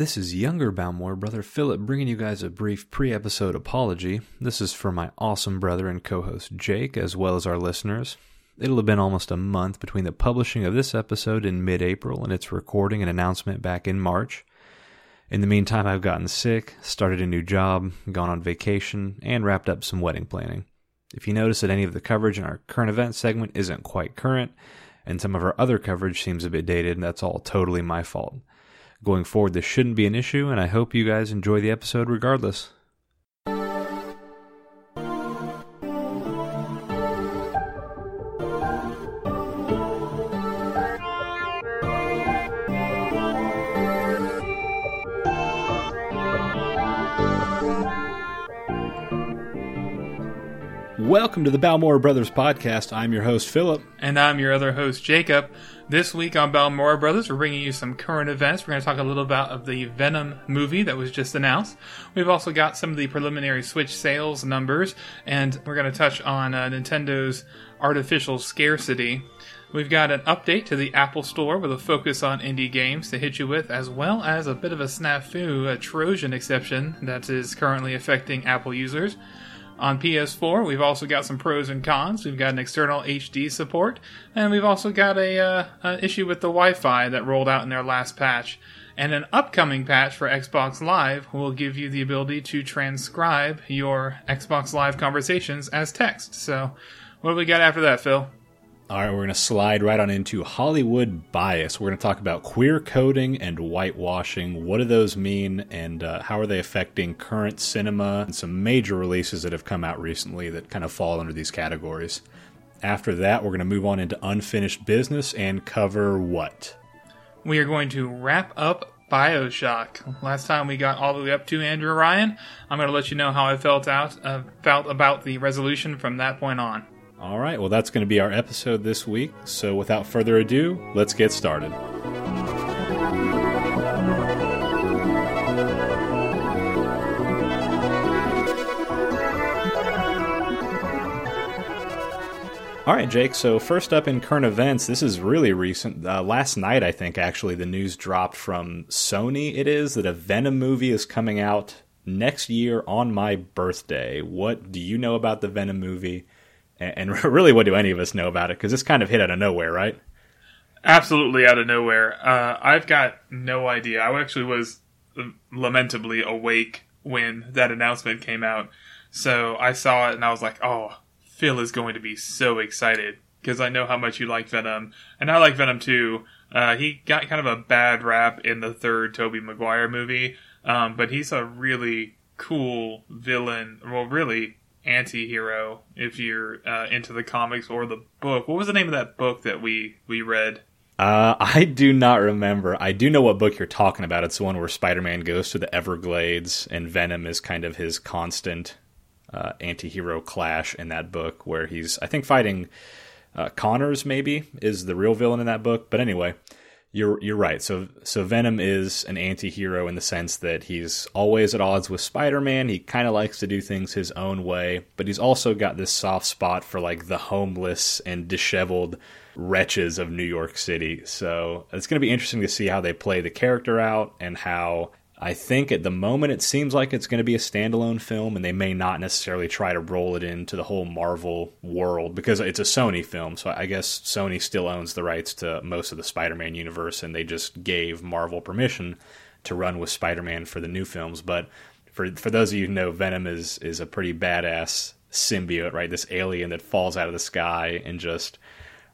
This is younger Balmore brother Philip bringing you guys a brief pre episode apology. This is for my awesome brother and co host Jake, as well as our listeners. It'll have been almost a month between the publishing of this episode in mid April and its recording and announcement back in March. In the meantime, I've gotten sick, started a new job, gone on vacation, and wrapped up some wedding planning. If you notice that any of the coverage in our current event segment isn't quite current, and some of our other coverage seems a bit dated, that's all totally my fault. Going forward, this shouldn't be an issue, and I hope you guys enjoy the episode regardless. Welcome to the Balmore Brothers podcast. I'm your host, Philip. And I'm your other host, Jacob. This week on Balmore Brothers, we're bringing you some current events. We're going to talk a little about of the Venom movie that was just announced. We've also got some of the preliminary Switch sales numbers, and we're going to touch on uh, Nintendo's artificial scarcity. We've got an update to the Apple Store with a focus on indie games to hit you with, as well as a bit of a snafu, a Trojan exception that is currently affecting Apple users. On PS4, we've also got some pros and cons. We've got an external HD support, and we've also got a uh, an issue with the Wi-Fi that rolled out in their last patch. And an upcoming patch for Xbox Live will give you the ability to transcribe your Xbox Live conversations as text. So, what do we got after that, Phil? All right, we're going to slide right on into Hollywood bias. We're going to talk about queer coding and whitewashing. What do those mean, and uh, how are they affecting current cinema? And some major releases that have come out recently that kind of fall under these categories. After that, we're going to move on into unfinished business and cover what? We are going to wrap up Bioshock. Last time we got all the way up to Andrew Ryan. I'm going to let you know how I felt out uh, felt about the resolution from that point on. All right, well, that's going to be our episode this week. So without further ado, let's get started. All right, Jake. So, first up in current events, this is really recent. Uh, last night, I think, actually, the news dropped from Sony. It is that a Venom movie is coming out next year on my birthday. What do you know about the Venom movie? And, really, what do any of us know about it? Because it's kind of hit out of nowhere, right? Absolutely out of nowhere. Uh, I've got no idea. I actually was lamentably awake when that announcement came out. So I saw it and I was like, oh, Phil is going to be so excited because I know how much you like Venom. And I like Venom too. Uh, he got kind of a bad rap in the third Tobey Maguire movie, um, but he's a really cool villain. Well, really anti-hero if you're uh, into the comics or the book. What was the name of that book that we we read? Uh, I do not remember. I do know what book you're talking about. It's the one where Spider-Man goes to the Everglades and Venom is kind of his constant uh, anti-hero clash in that book, where he's I think fighting uh, Connors. Maybe is the real villain in that book. But anyway, you're you're right. So so Venom is an anti-hero in the sense that he's always at odds with Spider-Man. He kind of likes to do things his own way, but he's also got this soft spot for like the homeless and disheveled wretches of New York City. So it's going to be interesting to see how they play the character out and how I think at the moment it seems like it's going to be a standalone film, and they may not necessarily try to roll it into the whole Marvel world because it's a Sony film. So I guess Sony still owns the rights to most of the Spider Man universe, and they just gave Marvel permission to run with Spider Man for the new films. But for for those of you who know, Venom is is a pretty badass symbiote, right? This alien that falls out of the sky and just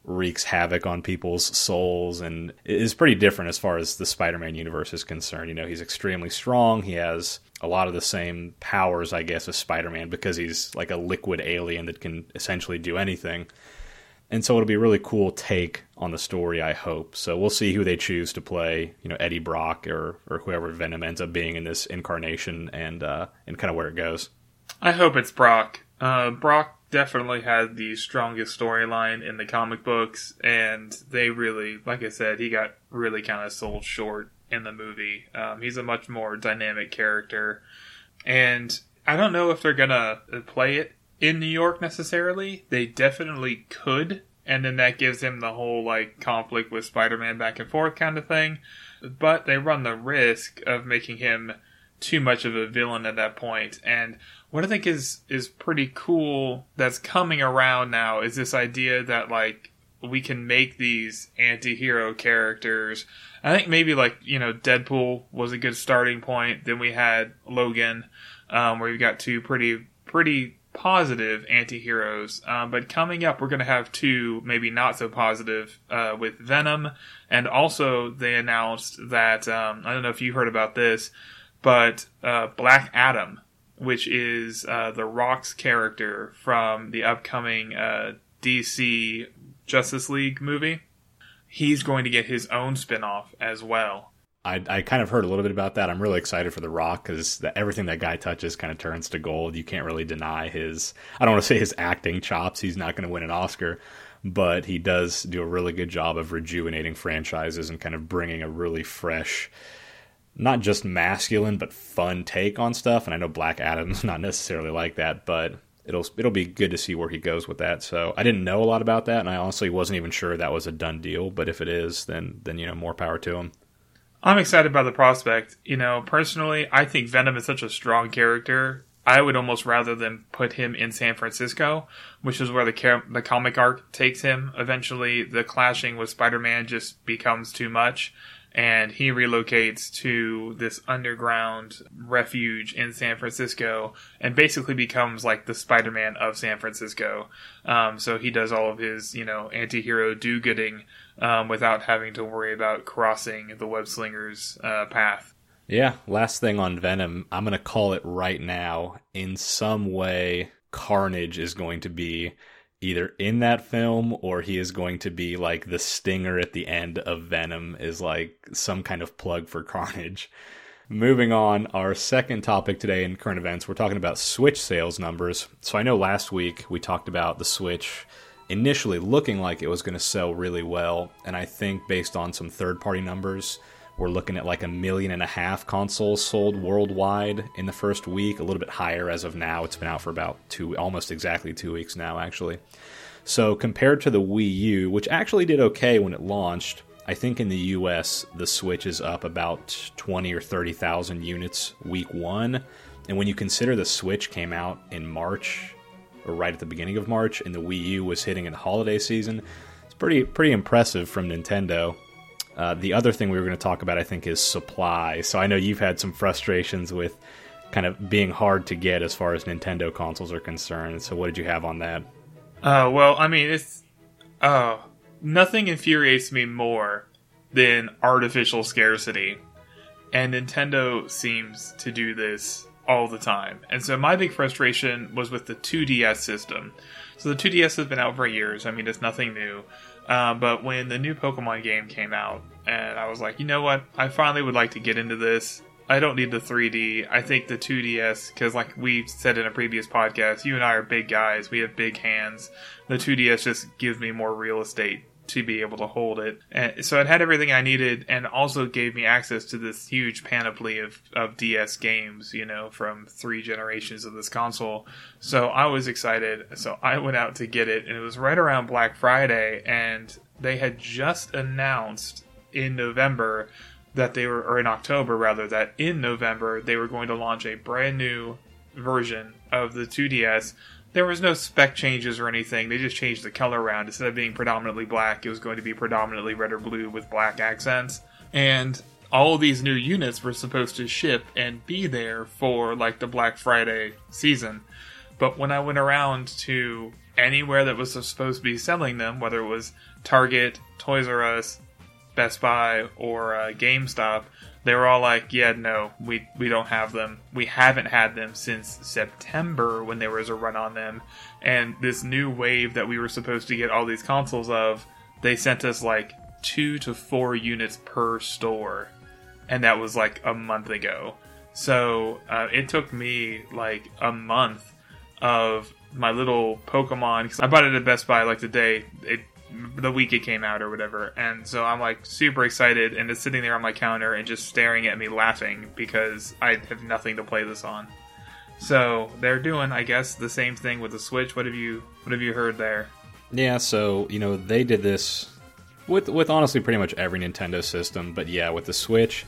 wreaks havoc on people's souls and is pretty different as far as the Spider-Man universe is concerned. You know, he's extremely strong. He has a lot of the same powers, I guess, as Spider-Man because he's like a liquid alien that can essentially do anything. And so it'll be a really cool take on the story, I hope. So we'll see who they choose to play, you know, Eddie Brock or or whoever Venom ends up being in this incarnation and uh and kind of where it goes. I hope it's Brock. Uh Brock definitely had the strongest storyline in the comic books, and they really, like I said, he got really kind of sold short in the movie. Um, he's a much more dynamic character, and I don't know if they're gonna play it in New York necessarily. They definitely could and then that gives him the whole like conflict with Spider-Man back and forth kind of thing. But they run the risk of making him too much of a villain at that. And what I think is is pretty cool that's coming around now is this idea that like we can make these anti-hero characters. I think maybe like, you know, Deadpool was a good starting point. Then we had Logan, um, where you got two pretty pretty positive anti-heroes. Uh, but coming up, we're going to have two maybe not so positive uh, with Venom, and also they announced that um, I don't know if you heard about this, but uh, Black Adam, which is uh, the Rock's character from the upcoming uh, DC Justice League movie, he's going to get his own spin-off as well. I, I kind of heard a little bit about that. I'm really excited for The Rock because everything that guy touches kind of turns to gold. You can't really deny his, I don't want to say his acting chops. He's not going to win an Oscar, but he does do a really good job of rejuvenating franchises and kind of bringing a really fresh, not just masculine, but fun take on stuff. And I know Black Adam's not necessarily like that, but it'll it'll be good to see where he goes with that. So I didn't know a lot about that, and I honestly wasn't even sure that was a done deal. But if it is, then then you know more power to him. I'm excited by the prospect. You know, personally, I think Venom is such a strong character. I would almost rather than put him in San Francisco, which is where the the comic arc takes him. Eventually, the clashing with Spider-Man just becomes too much, and he relocates to this underground refuge in San Francisco and basically becomes like the Spider-Man of San Francisco. Um, so he does all of his, you know, anti-hero do-gooding um, without having to worry about crossing the web slinger's uh, path. Yeah, last thing on Venom, I'm going to call it right now. In some way, Carnage is going to be either in that film or he is going to be like the stinger at the end of Venom, is like some kind of plug for Carnage. Moving on, our second topic today in current events, we're talking about Switch sales numbers. So I know last week we talked about the Switch initially looking like it was going to sell really well. And I think based on some third party numbers, we're looking at like a million and a half consoles sold worldwide in the first week, a little bit higher as of now. It's been out for about two, almost exactly two weeks now, actually. So compared to the Wii U, which actually did okay when it launched, I think in the US the Switch is up about 20 or 30,000 units week 1. And when you consider the Switch came out in March or right at the beginning of March, and the Wii U was hitting in the holiday season. It's pretty pretty impressive from Nintendo. Uh, the other thing we were going to talk about, I think, is supply. So I know you've had some frustrations with kind of being hard to get as far as Nintendo consoles are concerned. So what did you have on that? Uh, well, I mean, it's uh, nothing infuriates me more than artificial scarcity, and Nintendo seems to do this all the time. And so my big frustration was with the 2DS system. So the 2DS has been out for years. I mean, it's nothing new. Uh, but when the new Pokemon game came out, and I was like, you know what? I finally would like to get into this. I don't need the 3D. I think the 2DS, because like we said in a previous podcast, you and I are big guys. We have big hands. The 2DS just gives me more real estate to be able to hold it. And so it had everything I needed and also gave me access to this huge panoply of, of DS games, you know, from three generations of this console. So I was excited. So I went out to get it and it was right around Black Friday and they had just announced in November that they were, or in October rather, that in November they were going to launch a brand new version of the 2DS there was no spec changes or anything. They just changed the color around. Instead of being predominantly black, it was going to be predominantly red or blue with black accents. And all these new units were supposed to ship and be there for like the Black Friday season. But when I went around to anywhere that was supposed to be selling them, whether it was Target, Toys R Us, Best Buy, or uh, GameStop, they were all like, "Yeah, no, we we don't have them. We haven't had them since September when there was a run on them, and this new wave that we were supposed to get all these consoles of, they sent us like two to four units per store, and that was like a month ago. So uh, it took me like a month of my little Pokemon. I bought it at Best Buy like the day it the week it came out or whatever. And so I'm like super excited and it's sitting there on my counter and just staring at me laughing because I have nothing to play this on. So they're doing, I guess, the same thing with the Switch. What have you What have you heard there? Yeah, so you know they did this with with honestly pretty much every Nintendo system, but yeah, with the Switch,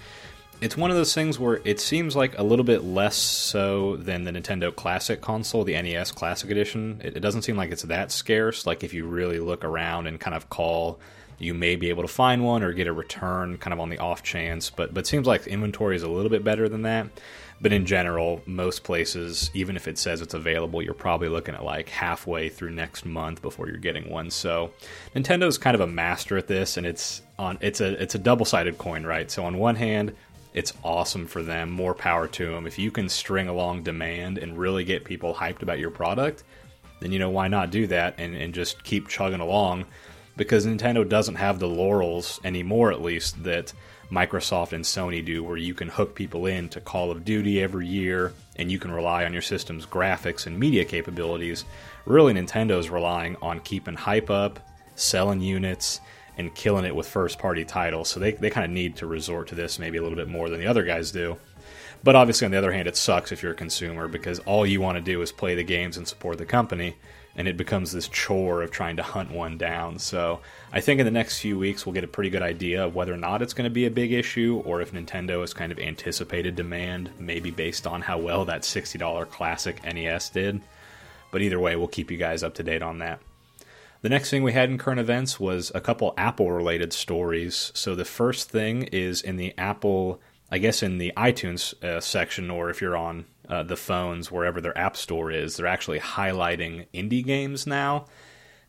it's one of those things where it seems like a little bit less so than the Nintendo Classic console, the NES Classic Edition. It, it doesn't seem like it's that scarce. Like if you really look around and kind of call, you may be able to find one or get a return, kind of on the off chance. But but seems like inventory is a little bit better than that. But in general, most places, even if it says it's available, you're probably looking at like halfway through next month before you're getting one. So Nintendo's kind of a master at this, and it's on it's a it's a double sided coin, right? So on one hand, it's awesome for them, more power to them. If you can string along demand and really get people hyped about your product, then you know why not do that and, and just keep chugging along because Nintendo doesn't have the laurels anymore, at least that Microsoft and Sony do, where you can hook people in to Call of Duty every year and you can rely on your system's graphics and media capabilities. Really, Nintendo's relying on keeping hype up, selling units, and killing it with first party titles. So they, they kind of need to resort to this maybe a little bit more than the other guys do. But obviously, on the other hand, it sucks if you're a consumer because all you want to do is play the games and support the company and it becomes this chore of trying to hunt one down. So I think in the next few weeks we'll get a pretty good idea of whether or not it's going to be a big issue or if Nintendo has kind of anticipated demand, maybe based on how well that $60 classic NES did. But either way, we'll keep you guys up to date on that. The next thing we had in current events was a couple Apple related stories. So the first thing is in the Apple, I guess in the iTunes uh, section, or if you're on uh, the phones, wherever their app store is, they're actually highlighting indie games now.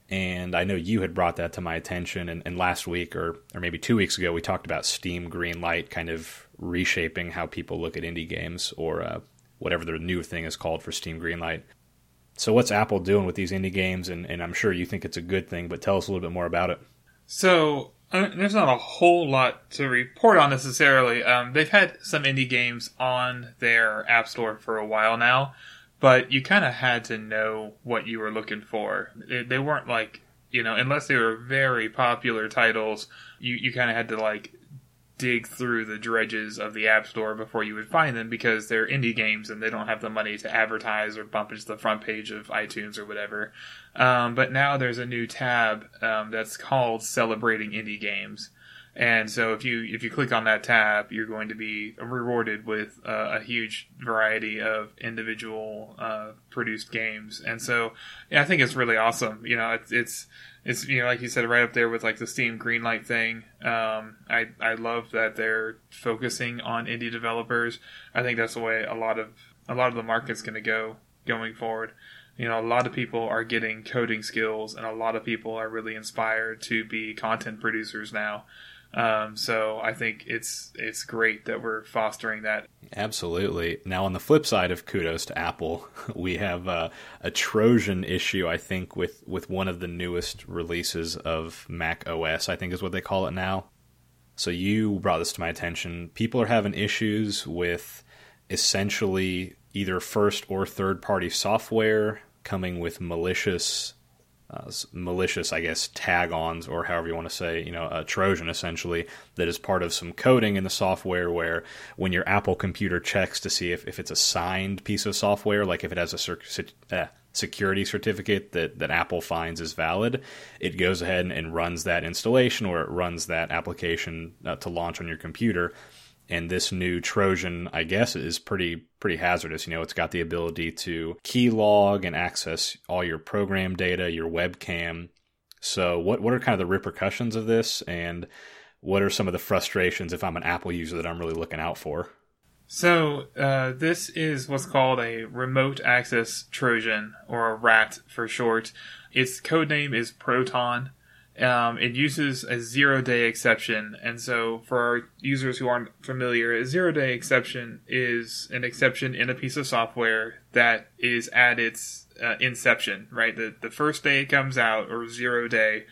And I know you had brought that to my attention, and, and last week or or maybe two weeks ago, we talked about Steam Greenlight kind of reshaping how people look at indie games, or uh, whatever the new thing is called for Steam Greenlight. So, what's Apple doing with these indie games? And, and I'm sure you think it's a good thing, but tell us a little bit more about it. So, uh, there's not a whole lot to report on necessarily. Um, they've had some indie games on their app store for a while now, but you kind of had to know what you were looking for. They, they weren't like you know, unless they were very popular titles, you you kind of had to like dig through the dredges of the App Store before you would find them because they're indie games and they don't have the money to advertise or bump into the front page of iTunes or whatever. Um, but now there's a new tab um, that's called Celebrating Indie Games. And so if you if you click on that tab, you're going to be rewarded with uh, a huge variety of individual uh, produced games. And so yeah, I think it's really awesome. You know, it's it's it's you know like you said right up there with like the Steam Greenlight thing. Um, I I love that they're focusing on indie developers. I think that's the way a lot of a lot of the market's going to go going forward. You know, a lot of people are getting coding skills, and a lot of people are really inspired to be content producers now. Um, so I think it's it's great that we're fostering that. Absolutely. Now, on the flip side of kudos to Apple, we have uh, a Trojan issue. I think with with one of the newest releases of Mac OS. I think is what they call it now. So you brought this to my attention. People are having issues with essentially either first or third party software coming with malicious uh, malicious, I guess, tag-ons or however you want to say, you know, a Trojan essentially that is part of some coding in the software where when your Apple computer checks to see if, if it's a signed piece of software, like if it has a uh, security certificate that, that Apple finds is valid, it goes ahead and, and runs that installation or it runs that application uh, to launch on your computer and this new Trojan, I guess, is pretty pretty hazardous. You know, it's got the ability to keylog and access all your program data, your webcam. So, what what are kind of the repercussions of this, and what are some of the frustrations if I'm an Apple user that I'm really looking out for? So, uh, this is what's called a remote access Trojan, or a RAT for short. Its code name is Proton. Um, it uses a zero day exception. And so, for our users who aren't familiar, a zero day exception is an exception in a piece of software that is at its uh, inception, right? The, the first day it comes out, or zero day,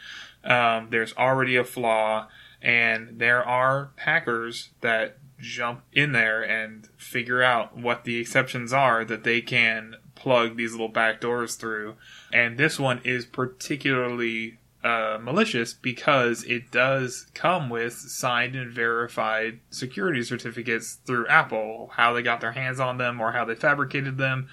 um, there's already a flaw, and there are hackers that jump in there and figure out what the exceptions are that they can plug these little back doors through. And this one is particularly uh, malicious because it does come with signed and verified security certificates through Apple. How they got their hands on them or how they fabricated them,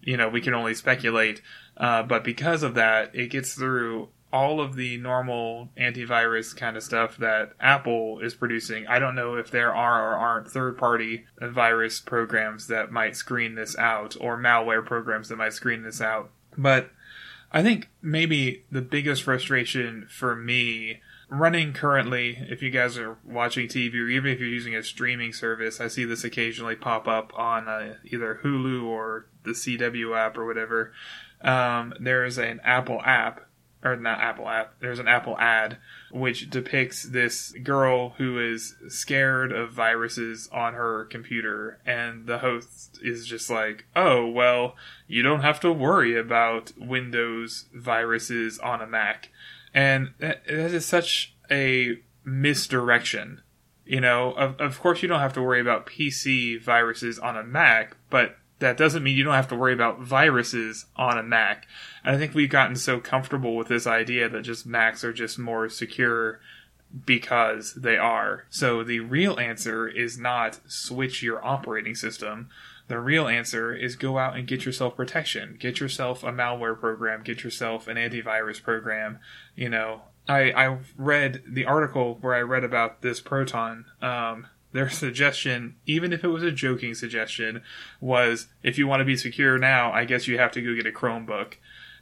you know, we can only speculate. Uh, but because of that, it gets through all of the normal antivirus kind of stuff that Apple is producing. I don't know if there are or aren't third party virus programs that might screen this out or malware programs that might screen this out. But I think maybe the biggest frustration for me running currently, if you guys are watching TV or even if you're using a streaming service, I see this occasionally pop up on uh, either Hulu or the CW app or whatever. Um, there is an Apple app or not Apple app. There's an Apple ad which depicts this girl who is scared of viruses on her computer, and the host is just like, "Oh, well, you don't have to worry about Windows viruses on a Mac," and that, is such a misdirection. You know, of, of course, you don't have to worry about PC viruses on a Mac, but that doesn't mean you don't have to worry about viruses on a Mac. And I think we've gotten so comfortable with this idea that just Macs are just more secure because they are. So the real answer is not switch your operating system. The real answer is go out and get yourself protection. Get yourself a malware program. Get yourself an antivirus program. You know, I I read the article where I read about this Proton. Um, their suggestion, even if it was a joking suggestion, was if you want to be secure now, I guess you have to go get a Chromebook.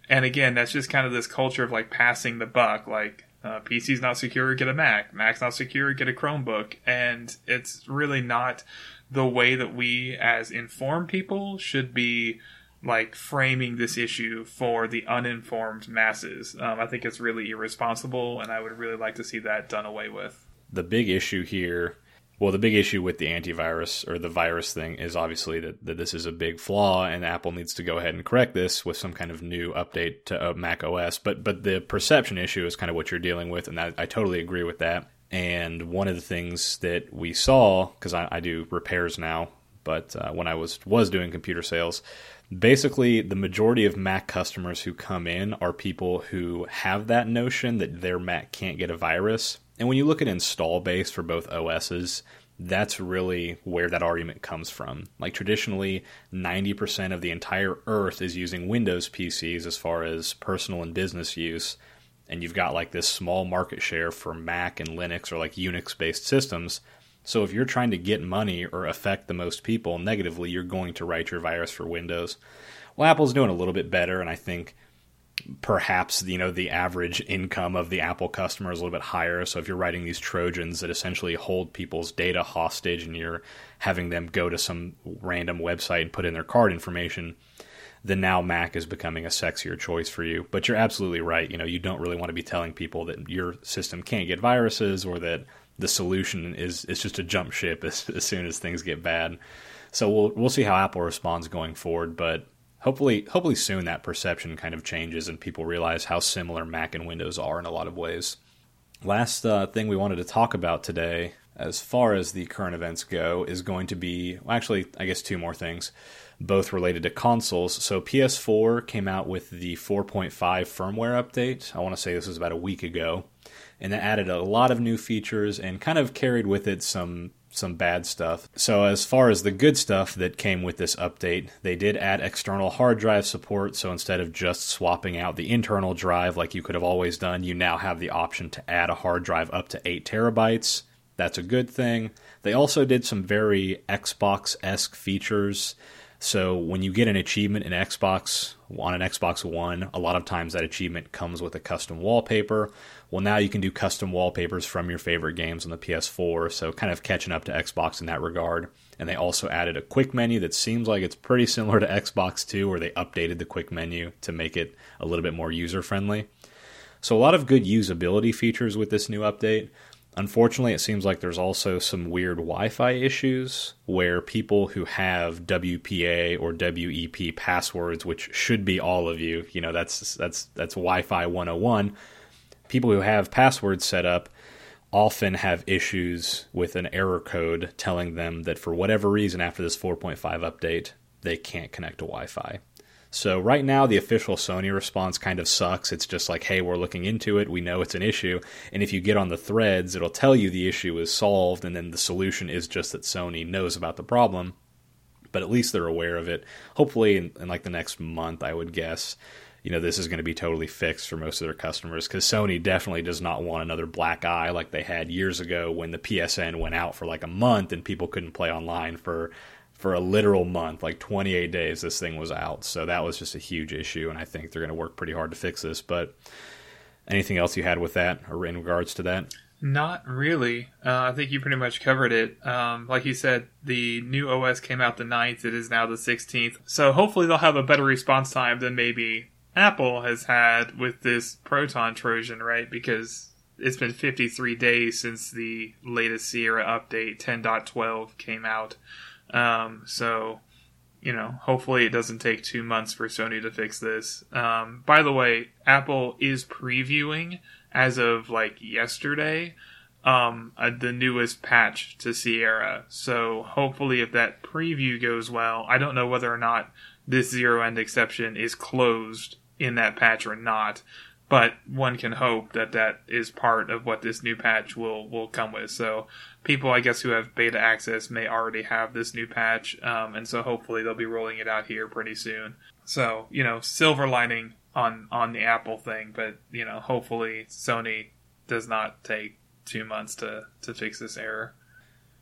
And again, that's just kind of this culture of like passing the buck. Like, uh, PC's not secure, get a Mac. Mac's not secure, get a Chromebook. And it's really not the way that we, as informed people, should be like framing this issue for the uninformed masses. Um, I think it's really irresponsible, and I would really like to see that done away with. The big issue here well, the big issue with the antivirus or the virus thing is obviously that, that this is a big flaw, and Apple needs to go ahead and correct this with some kind of new update to uh, Mac OS. But but the perception issue is kind of what you're dealing with, and I, I totally agree with that. And one of the things that we saw, because I, I, do repairs now, but uh, when I was was doing computer sales, basically the majority of Mac customers who come in are people who have that notion that their Mac can't get a virus and when you look at install base for both OSs, that's really where that argument comes from. Like traditionally, 90% of the entire earth is using Windows PCs as far as personal and business use. And you've got like this small market share for Mac and Linux or like Unix based systems. So if you're trying to get money or affect the most people negatively, you're going to write your virus for Windows. Well, Apple's doing a little bit better, and I think perhaps you know the average income of the Apple customer is a little bit higher. So if you're writing these trojans that essentially hold people's data hostage and you're having them go to some random website and put in their card information, then now Mac is becoming a sexier choice for you. But you're absolutely right. You know, you don't really want to be telling people that your system can't get viruses or that the solution is is just a jump ship as, as soon as things get bad. So we'll we'll see how Apple responds going forward, but hopefully hopefully soon that perception kind of changes and people realize how similar Mac and Windows are in a lot of ways. Last uh, thing we wanted to talk about today, as far as the current events go, is going to be well, actually I guess two more things, both related to consoles. So PS4 came out with the 4.5 firmware update. I want to say this was about a week ago, and that added a lot of new features and kind of carried with it some some bad stuff. So, as far as the good stuff that came with this update, they did add external hard drive support. So, instead of just swapping out the internal drive like you could have always done, you now have the option to add a hard drive up to 8 terabytes. That's a good thing. They also did some very Xbox esque features. So, when you get an achievement in Xbox on an Xbox One, a lot of times that achievement comes with a custom wallpaper well, now you can do custom wallpapers from your favorite games on the PS4, so kind of catching up to Xbox in that regard. And they also added a quick menu that seems like it's pretty similar to Xbox 2, where they updated the quick menu to make it a little bit more user friendly. So, a lot of good usability features with this new update. Unfortunately, it seems like there's also some weird Wi Fi issues where people who have WPA or WEP passwords, which should be all of you, you know, that's, that's, that's Wi Fi 101 people who have passwords set up often have issues with an error code telling them that for whatever reason after this 4.5 update, they can't connect to Wi Fi. So, right now, the official Sony response kind of sucks. It's just like, hey, we're looking into it. We know it's an issue. And if you get on the threads, it'll tell you the issue is solved. And then the solution is just that Sony knows about the problem. But at least they're aware of it. Hopefully, in, in like the next month, I would guess, you know this is going to be totally fixed for most of their customers because Sony definitely does not want another black eye like they had years ago when the PSN went out for like a month and people couldn't play online for for a literal month, like 28 days. This thing was out, so that was just a huge issue, and I think they're going to work pretty hard to fix this. But anything else you had with that or in regards to that? Not really. Uh, I think you pretty much covered it. Um, like you said, the new OS came out the 9th. It is now the 16th. So hopefully they'll have a better response time than maybe Apple has had with this Proton Trojan, right? Because it's been 53 days since the latest Sierra update 10.12 came out. Um, so, you know, hopefully it doesn't take two months for Sony to fix this. Um, by the way, Apple is previewing as of like yesterday um, the newest patch to Sierra. So hopefully, if that preview goes well, I don't know whether or not this zero end exception is closed in that patch or not. But one can hope that that is part of what this new patch will will come with. So people, I guess, who have beta access may already have this new patch, um, and so hopefully they'll be rolling it out here pretty soon. So you know, silver lining on on the Apple thing, but you know, hopefully Sony does not take two months to to fix this error.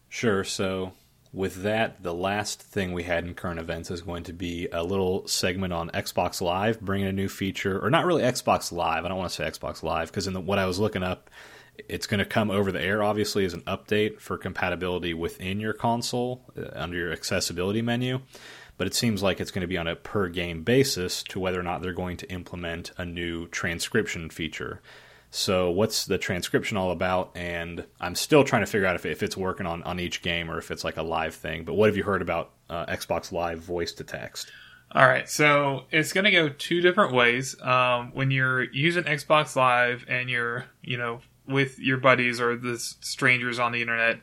Sure. So with that, the last thing we had in current events is going to be a little segment on Xbox Live, bringing a new feature, or not really Xbox Live. I don't want to say Xbox Live because in the, what I was looking up, it's going to come over the air. Obviously, as an update for compatibility within your console uh, under your accessibility menu but it seems like it's going to be on a per game basis to whether or not they're going to implement a new transcription feature. So, what's the transcription all about? And I'm still trying to figure out if, if it's working on, on each game or if it's like a live thing. But what have you heard about uh, Xbox Live voice to text? All right, so it's going to go two different ways. Um, when you're using Xbox Live and you're, you know, with your buddies or the strangers on the internet,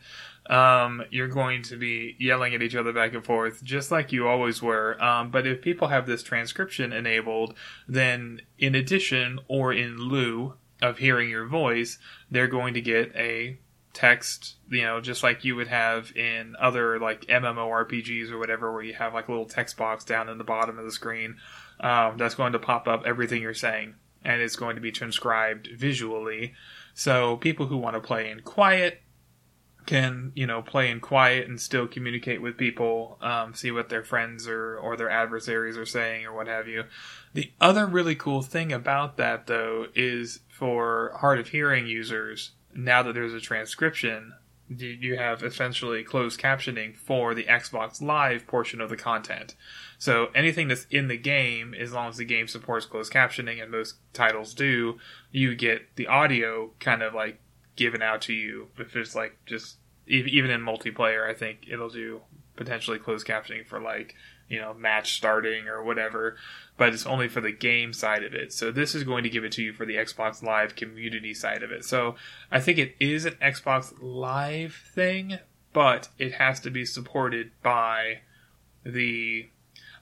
um, you're going to be yelling at each other back and forth, just like you always were. Um, but if people have this transcription enabled, then in addition or in lieu of hearing your voice, they're going to get a text, you know, just like you would have in other like MMORPGs or whatever, where you have like a little text box down in the bottom of the screen um, that's going to pop up everything you're saying, and it's going to be transcribed visually. So people who want to play in quiet can you know play in quiet and still communicate with people, um, see what their friends or or their adversaries are saying or what have you. The other really cool thing about that though is for hard of hearing users. Now that there's a transcription, you have essentially closed captioning for the Xbox Live portion of the content. So anything that's in the game, as long as the game supports closed captioning, and most titles do, you get the audio kind of like given out to you. If it's like just even in multiplayer, I think it'll do potentially closed captioning for like you know match starting or whatever, but it's only for the game side of it. So this is going to give it to you for the Xbox Live community side of it. So I think it is an Xbox Live thing, but it has to be supported by the.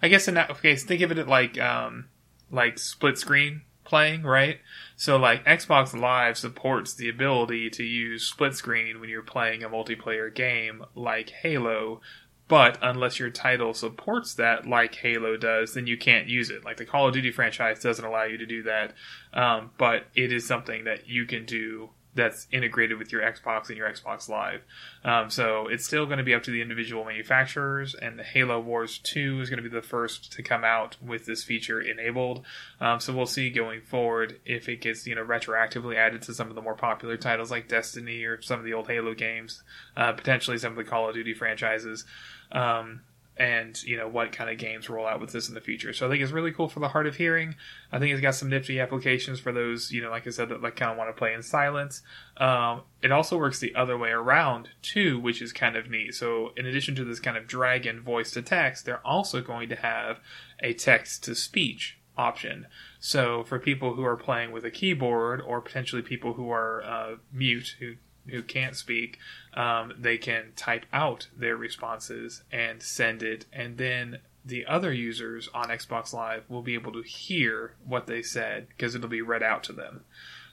I guess in that case, think of it like um, like split screen playing, right? So like Xbox Live supports the ability to use split screen when you're playing a multiplayer game like Halo, but unless your title supports that like Halo does, then you can't use it. Like the Call of Duty franchise doesn't allow you to do that, um, but it is something that you can do that's integrated with your Xbox and your Xbox Live. Um, so it's still going to be up to the individual manufacturers, and the Halo Wars 2 is going to be the first to come out with this feature enabled. Um, so we'll see going forward if it gets you know retroactively added to some of the more popular titles like Destiny or some of the old Halo games, uh, potentially some of the Call of Duty franchises. Um, and you know what kind of games roll out with this in the future. So I think it's really cool for the hard of hearing. I think it's got some nifty applications for those you know, like I said, that like kind of want to play in silence. Um, it also works the other way around too, which is kind of neat. So in addition to this kind of dragon voice to text, they're also going to have a text to speech option. So for people who are playing with a keyboard or potentially people who are uh, mute who who can't speak, um, they can type out their responses and send it, and then the other users on Xbox Live will be able to hear what they said because it'll be read out to them.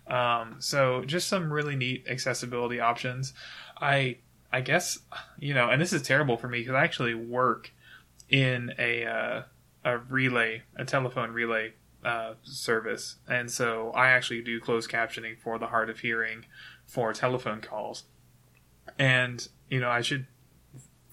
Um, so just some really neat accessibility options. I I guess you know, and this is terrible for me because I actually work in a uh, a relay, a telephone relay uh, service, and so I actually do closed captioning for the hard of hearing for telephone calls. And you know, I should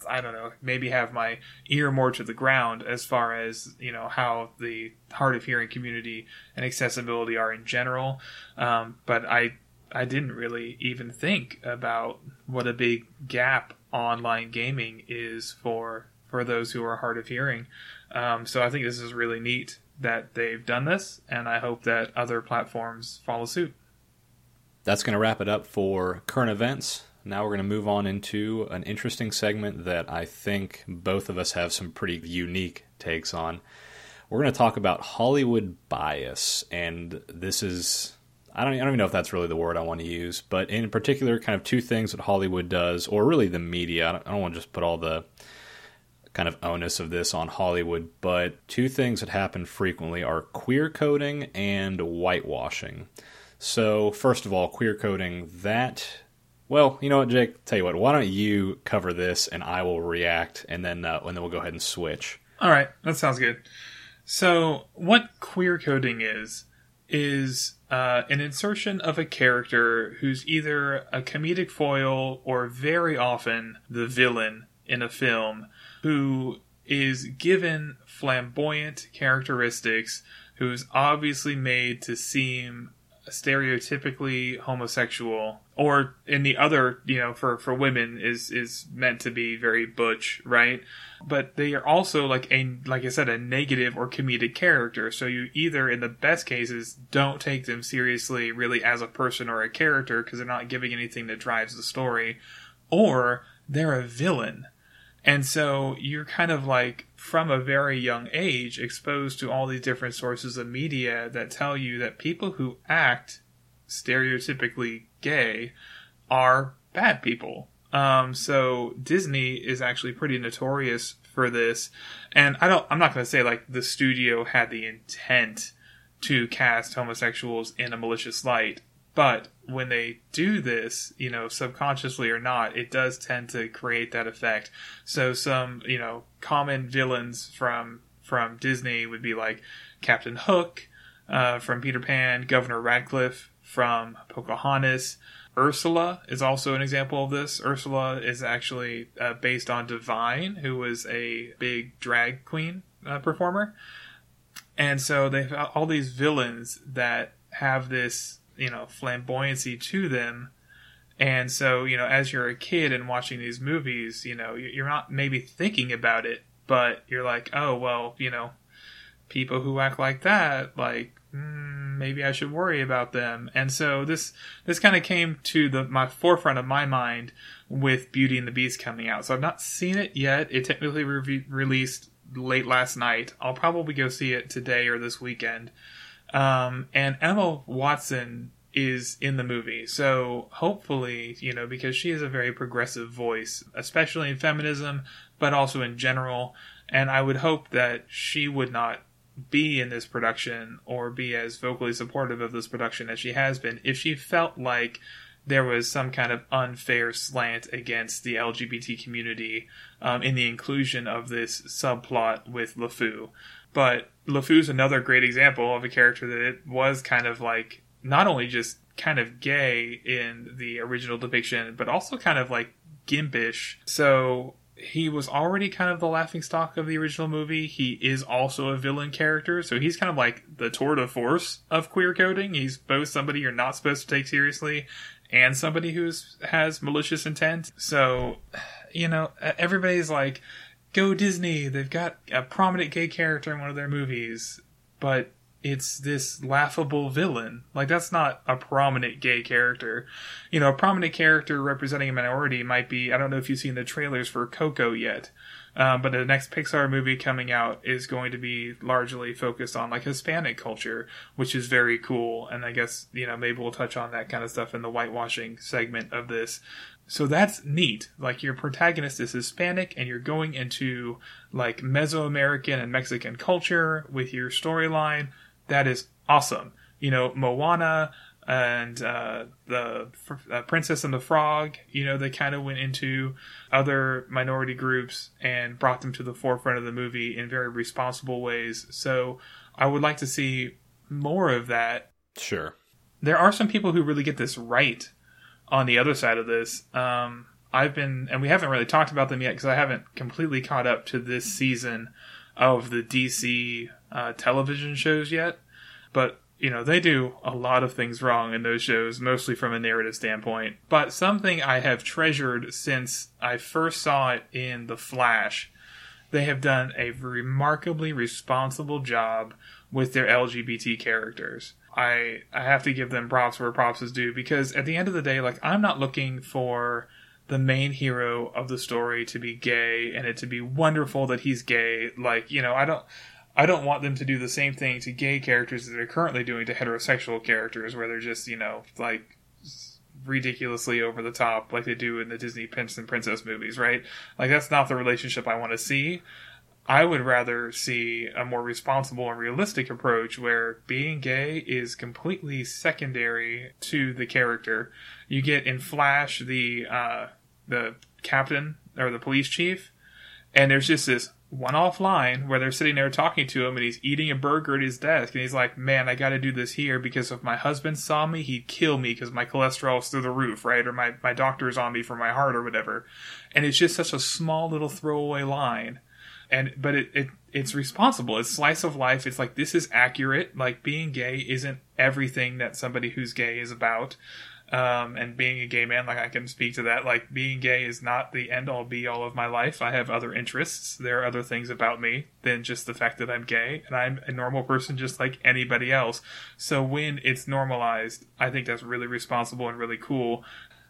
I don't know, maybe have my ear more to the ground as far as you know how the hard of hearing community and accessibility are in general. Um, but I I didn't really even think about what a big gap online gaming is for for those who are hard of hearing. Um, so I think this is really neat that they've done this, and I hope that other platforms follow suit. That's going to wrap it up for current events. Now we're going to move on into an interesting segment that I think both of us have some pretty unique takes on. We're going to talk about Hollywood bias, and this is I don't, I don't even know if that's really the word I want to use, but in particular, kind of two things that Hollywood does, or really the media. I don't, I don't want to just put all the kind of onus of this on Hollywood, but two things that happen frequently are queer coding and whitewashing. So, first of all, queer coding, that well, you know what, Jake? Tell you what. Why don't you cover this, and I will react, and then uh, and then we'll go ahead and switch. All right, that sounds good. So, what queer coding is is uh, an insertion of a character who's either a comedic foil or very often the villain in a film, who is given flamboyant characteristics, who's obviously made to seem stereotypically homosexual or in the other you know for for women is is meant to be very butch right? But they are also like a like i said a negative or comedic character. So you either in the best cases don't take them seriously really as a person or a character because they're not giving anything that drives the story or they're a villain and so you're kind of like from a very young age exposed to all these different sources of media that tell you that people who act stereotypically gay are bad people. Um, so Disney is actually pretty notorious for this. And I don't, I'm not going to say like the studio had the intent to cast homosexuals in a malicious light. But when they do this, you know, subconsciously or not, it does tend to create that effect. So some, you know, common villains from from Disney would be like Captain Hook uh, from Peter Pan, Governor Ratcliffe from Pocahontas. Ursula is also an example of this. Ursula is actually uh, based on Divine, who was a big drag queen uh, performer. And so they've all these villains that have this you know flamboyancy to them. And so you know as you're a kid and watching these movies you know you're not maybe thinking about it but you're like oh well you know people who act like that like mm, maybe i should worry about them. And so this this kind of came to the my forefront of my mind with beauty and the beast coming out. So i've not seen it yet. It technically re- released late last night. I'll probably go see it today or this weekend um, and Emma Watson is in the movie. So hopefully, you know, because she is a very progressive voice, especially in feminism, but also in general. And I would hope that she would not be in this production or be as vocally supportive of this production as she has been if she felt like there was some kind of unfair slant against the LGBT community um, in the inclusion of this subplot with LeFou. But LeFou's another great example of a character that it was kind of like not only just kind of gay in the original depiction, but also kind of like gimpish. So he was already kind of the laughing stock of the original movie. He is also a villain character, so he's kind of like the tour de force of queer coding. He's both somebody you're not supposed to take seriously and somebody who has malicious intent. So, you know, everybody's like, go Disney. They've got a prominent gay character in one of their movies, but it's this laughable villain. Like that's not a prominent gay character. You know, a prominent character representing a minority might be. I don't know if you've seen the trailers for Coco yet, um, but the next Pixar movie coming out is going to be largely focused on like Hispanic culture, which is very cool. And I guess you know maybe we'll touch on that kind of stuff in the whitewashing segment of this. So that's neat. Like your protagonist is Hispanic and you're going into like Mesoamerican and Mexican culture with your storyline. That is awesome. You know, Moana and uh, the uh, Princess and the Frog, you know, they kind of went into other minority groups and brought them to the forefront of the movie in very responsible ways. So I would like to see more of that. Sure. There are some people who really get this right on the other side of this. Um, I've been, and we haven't really talked about them yet because I haven't completely caught up to this season of the DC uh, television shows yet. But you know, they do a lot of things wrong in those shows, mostly from a narrative standpoint. But something I have treasured since I first saw it in The Flash, they have done a remarkably responsible job with their LGBT characters. I I have to give them props where props is due because at the end of the day, like I'm not looking for the main hero of the story to be gay and it to be wonderful that he's gay. Like, you know, I don't I don't want them to do the same thing to gay characters that they're currently doing to heterosexual characters, where they're just, you know, like ridiculously over the top, like they do in the Disney Prince and Princess movies, right? Like, that's not the relationship I want to see. I would rather see a more responsible and realistic approach where being gay is completely secondary to the character. You get in Flash the uh, the captain or the police chief, and there's just this one off line where they're sitting there talking to him and he's eating a burger at his desk and he's like, Man, I gotta do this here because if my husband saw me, he'd kill me because my cholesterol's through the roof, right? Or my, my doctor's on me for my heart or whatever. And it's just such a small little throwaway line. And, but it, it, it's responsible. It's slice of life. It's like, this is accurate. Like, being gay isn't everything that somebody who's gay is about um, and being a gay man, like I can speak to that. Like being gay is not the end all be all of my life. I have other interests. There are other things about me than just the fact that I'm gay, and I'm a normal person just like anybody else. So when it's normalized, I think that's really responsible and really cool.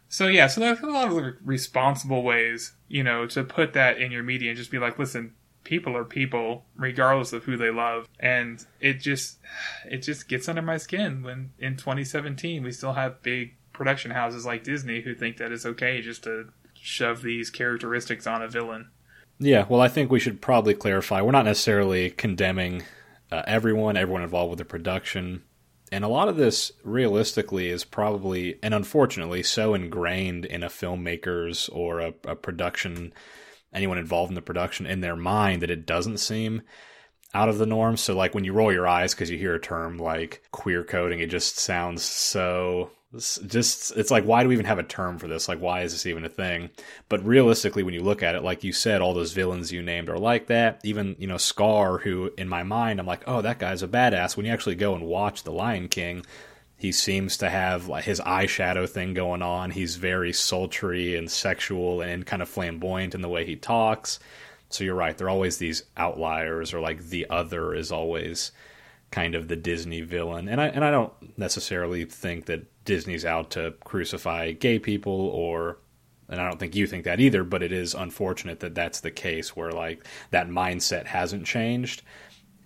So yeah, so there's a lot of responsible ways, you know, to put that in your media and just be like, listen, people are people regardless of who they love and it just it just gets under my skin when in 2017 we still have big production houses like Disney who think that it's okay just to shove these characteristics on a villain. Yeah, well, I think we should probably clarify we're not necessarily condemning uh, everyone, everyone involved with the production. And a lot of this, realistically, is probably and unfortunately so ingrained in a filmmaker's or a, a production, anyone involved in the production, in their mind that it doesn't seem out of the norm. So, like when you roll your eyes because you hear a term like queer coding, it just sounds so just it's like why do we even have a term for this? Like why is this even a thing? But realistically when you look at it like you said all those villains you named are like that. Even you know scar who in my mind i'm like oh that guy's a badass. When you actually go and watch the lion king he seems to have like his eyeshadow thing going on he's very sultry and sexual and kind of flamboyant in the way he talks so you're right they're always these outliers or like the other is always kind of the Disney villain. And I and I don't necessarily think that Disney's out to crucify gay people or and I don't think you think that either, but it is unfortunate that that's the case where like that mindset hasn't changed.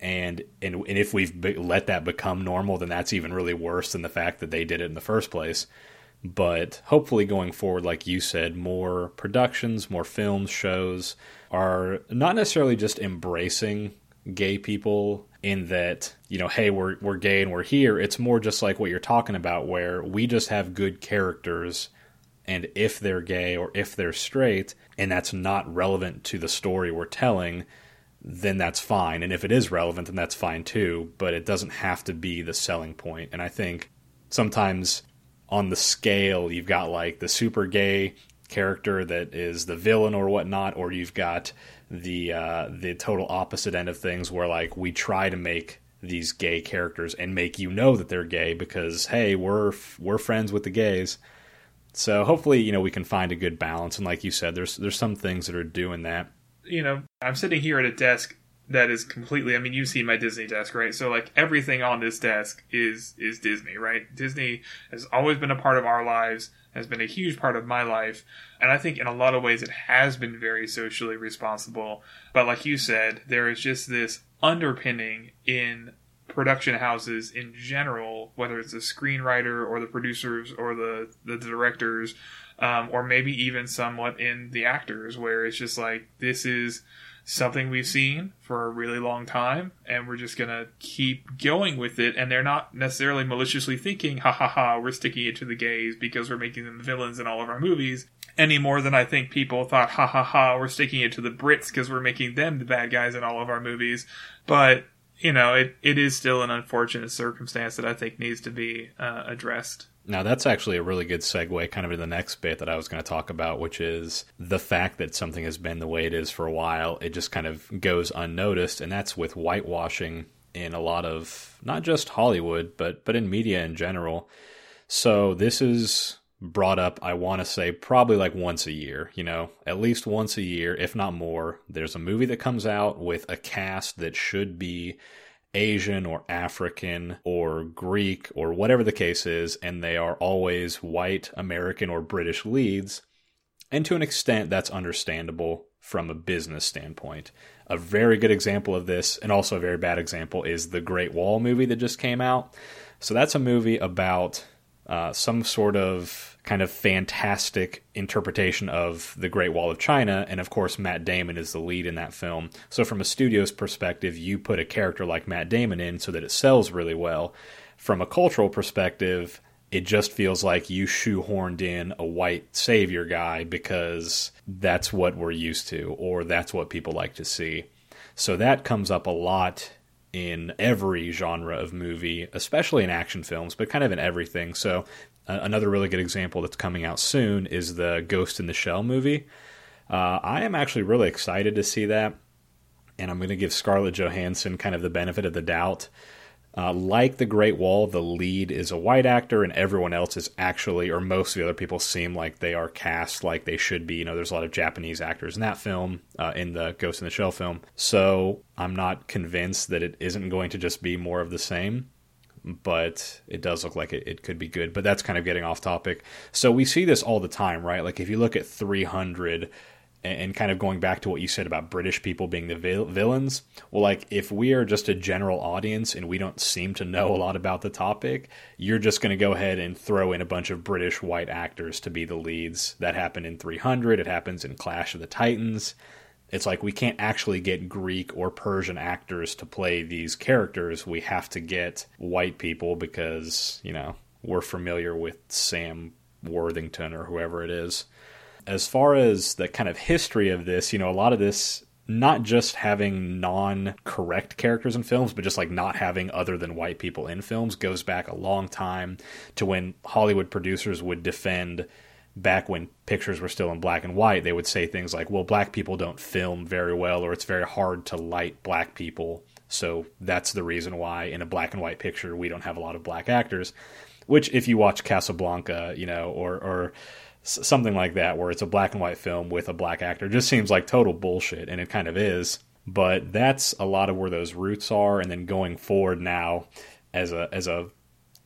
And and, and if we've be, let that become normal, then that's even really worse than the fact that they did it in the first place. But hopefully, going forward, like you said, more productions, more films, shows are not necessarily just embracing gay people in that you know hey we're we're gay and we're here it's more just like what you're talking about where we just have good characters and if they're gay or if they're straight and that's not relevant to the story we're telling then that's fine and if it is relevant then that's fine too but it doesn't have to be the selling point. and i think sometimes on the scale you've got like the super gay character that is the villain or whatnot or you've got the uh, the total opposite end of things, where like we try to make these gay characters and make you know that they're gay because hey, we're we're friends with the gays. So hopefully, you know, we can find a good balance. And like you said, there's there's some things that are doing that. You know, I'm sitting here at a desk that is completely. I mean, you see my Disney desk, right? So like everything on this desk is is Disney, right? Disney has always been a part of our lives has been a huge part of my life. And I think in a lot of ways it has been very socially responsible. But like you said, there is just this underpinning in production houses in general, whether it's the screenwriter or the producers or the, the directors, um, or maybe even somewhat in the actors, where it's just like, this is something we've seen for a really long time and we're just gonna keep going with it and they're not necessarily maliciously thinking ha ha ha we're sticking it to the gays because we're making them the villains in all of our movies any more than i think people thought ha ha ha we're sticking it to the brits because we're making them the bad guys in all of our movies but you know, it, it is still an unfortunate circumstance that I think needs to be uh, addressed. Now, that's actually a really good segue kind of to the next bit that I was going to talk about, which is the fact that something has been the way it is for a while. It just kind of goes unnoticed, and that's with whitewashing in a lot of not just Hollywood, but but in media in general. So this is brought up, I want to say, probably like once a year, you know, at least once a year, if not more. There's a movie that comes out with a cast that should be Asian or African or Greek or whatever the case is, and they are always white, American, or British leads. And to an extent, that's understandable from a business standpoint. A very good example of this, and also a very bad example, is the Great Wall movie that just came out. So that's a movie about uh, some sort of kind of fantastic interpretation of the Great Wall of China. And of course, Matt Damon is the lead in that film. So, from a studio's perspective, you put a character like Matt Damon in so that it sells really well. From a cultural perspective, it just feels like you shoehorned in a white savior guy because that's what we're used to, or that's what people like to see. So, that comes up a lot in every genre of movie, especially in action films, but kind of in everything. So, another really good example that's coming out soon is the Ghost in the Shell movie. Uh, I am actually really excited to see that, and I'm going to give Scarlett Johansson kind of the benefit of the doubt uh, like The Great Wall, the lead is a white actor, and everyone else is actually, or most of the other people seem like they are cast like they should be. You know, there's a lot of Japanese actors in that film, uh, in the Ghost in the Shell film. So I'm not convinced that it isn't going to just be more of the same but it does look like it, it, could be good. But that's kind of getting off topic. So we see this all the time, right? Like if you look at 300, and kind of going back to what you said about British people being the villains, well, like if we are just a general audience and we don't seem to know a lot about the topic, you're just going to go ahead and throw in a bunch of British white actors to be the leads. That happened in 300, it happens in Clash of the Titans. It's like we can't actually get Greek or Persian actors to play these characters. We have to get white people because, you know, we're familiar with Sam Worthington or whoever it is as far as the kind of history of this, you know, a lot of this not just having non-correct characters in films, but just like not having other than white people in films goes back a long time to when Hollywood producers would defend back when pictures were still in black and white, they would say things like, well, black people don't film very well, or it's very hard to light black people. So that's the reason why in a black and white picture we don't have a lot of black actors. Which, if you watch Casablanca, you know, or, or something like that where it's a black and white film with a black actor just seems like total bullshit and it kind of is but that's a lot of where those roots are and then going forward now as a as a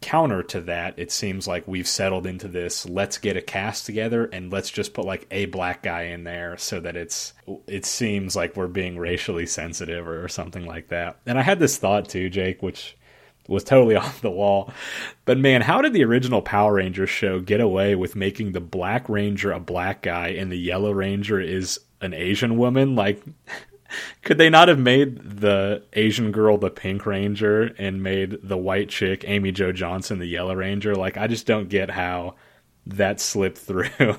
counter to that it seems like we've settled into this let's get a cast together and let's just put like a black guy in there so that it's it seems like we're being racially sensitive or, or something like that and i had this thought too jake which was totally off the wall. But man, how did the original Power Rangers show get away with making the Black Ranger a black guy and the Yellow Ranger is an Asian woman? Like, could they not have made the Asian girl the Pink Ranger and made the white chick Amy Jo Johnson the Yellow Ranger? Like, I just don't get how that slipped through.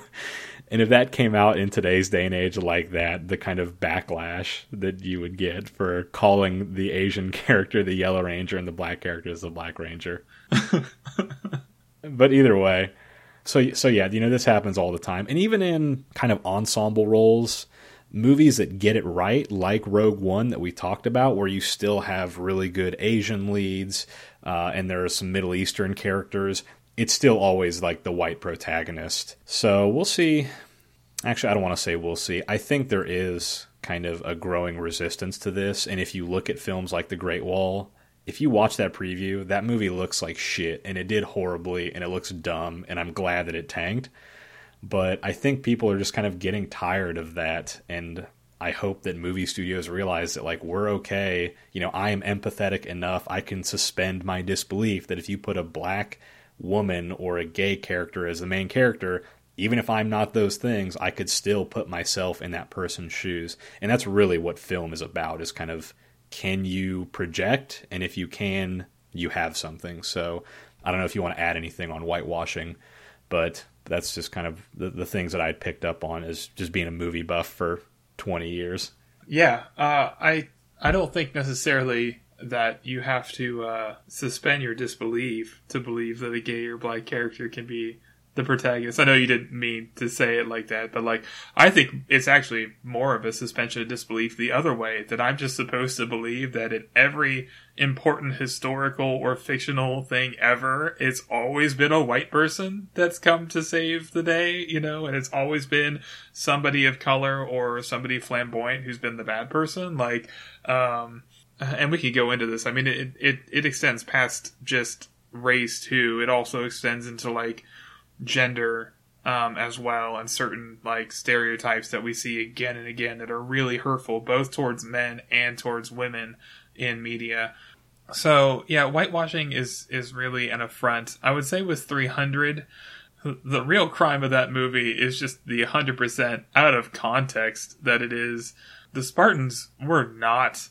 And if that came out in today's day and age like that, the kind of backlash that you would get for calling the Asian character the Yellow Ranger and the black character is the Black Ranger. but either way, so so yeah, you know this happens all the time, and even in kind of ensemble roles, movies that get it right, like Rogue One that we talked about, where you still have really good Asian leads, uh, and there are some Middle Eastern characters it's still always like the white protagonist. So we'll see. Actually, I don't want to say we'll see. I think there is kind of a growing resistance to this. And if you look at films like The Great Wall, if you watch that preview, that movie looks like shit and it did horribly and it looks dumb. And I'm glad that it tanked. But I think people are just kind of getting tired of that. And I hope that movie studios realize that, like, we're okay. You know, I am empathetic enough. I can suspend my disbelief that if you put a black woman or a gay character as the main character, even if I'm not those things, I could still put myself in that person's shoes. And that's really what film is about is kind of can you project? And if you can, you have something. So I don't know if you want to add anything on whitewashing, but that's just kind of the, the things that I'd picked up on as just being a movie buff for 20 years. Yeah. Uh, I, I don't think necessarily that you have to uh, suspend your disbelief to believe that a gay or black character can be the protagonist. I know you didn't mean to say it like that, but like I think it's actually more of a suspension of disbelief the other way that I'm just supposed to believe that in every important historical or fictional thing ever, it's always been a white person that's come to save the day, you know, and it's always been somebody of color or somebody flamboyant who's been the bad person. Like, um, and we could go into this. I mean, it, it, it extends past just race too. It also extends into like gender um, as well and certain like stereotypes that we see again and again that are really hurtful both towards men and towards women in media. So yeah whitewashing is is really an affront. I would say with 300 the real crime of that movie is just the 100% out of context that it is. The spartans were not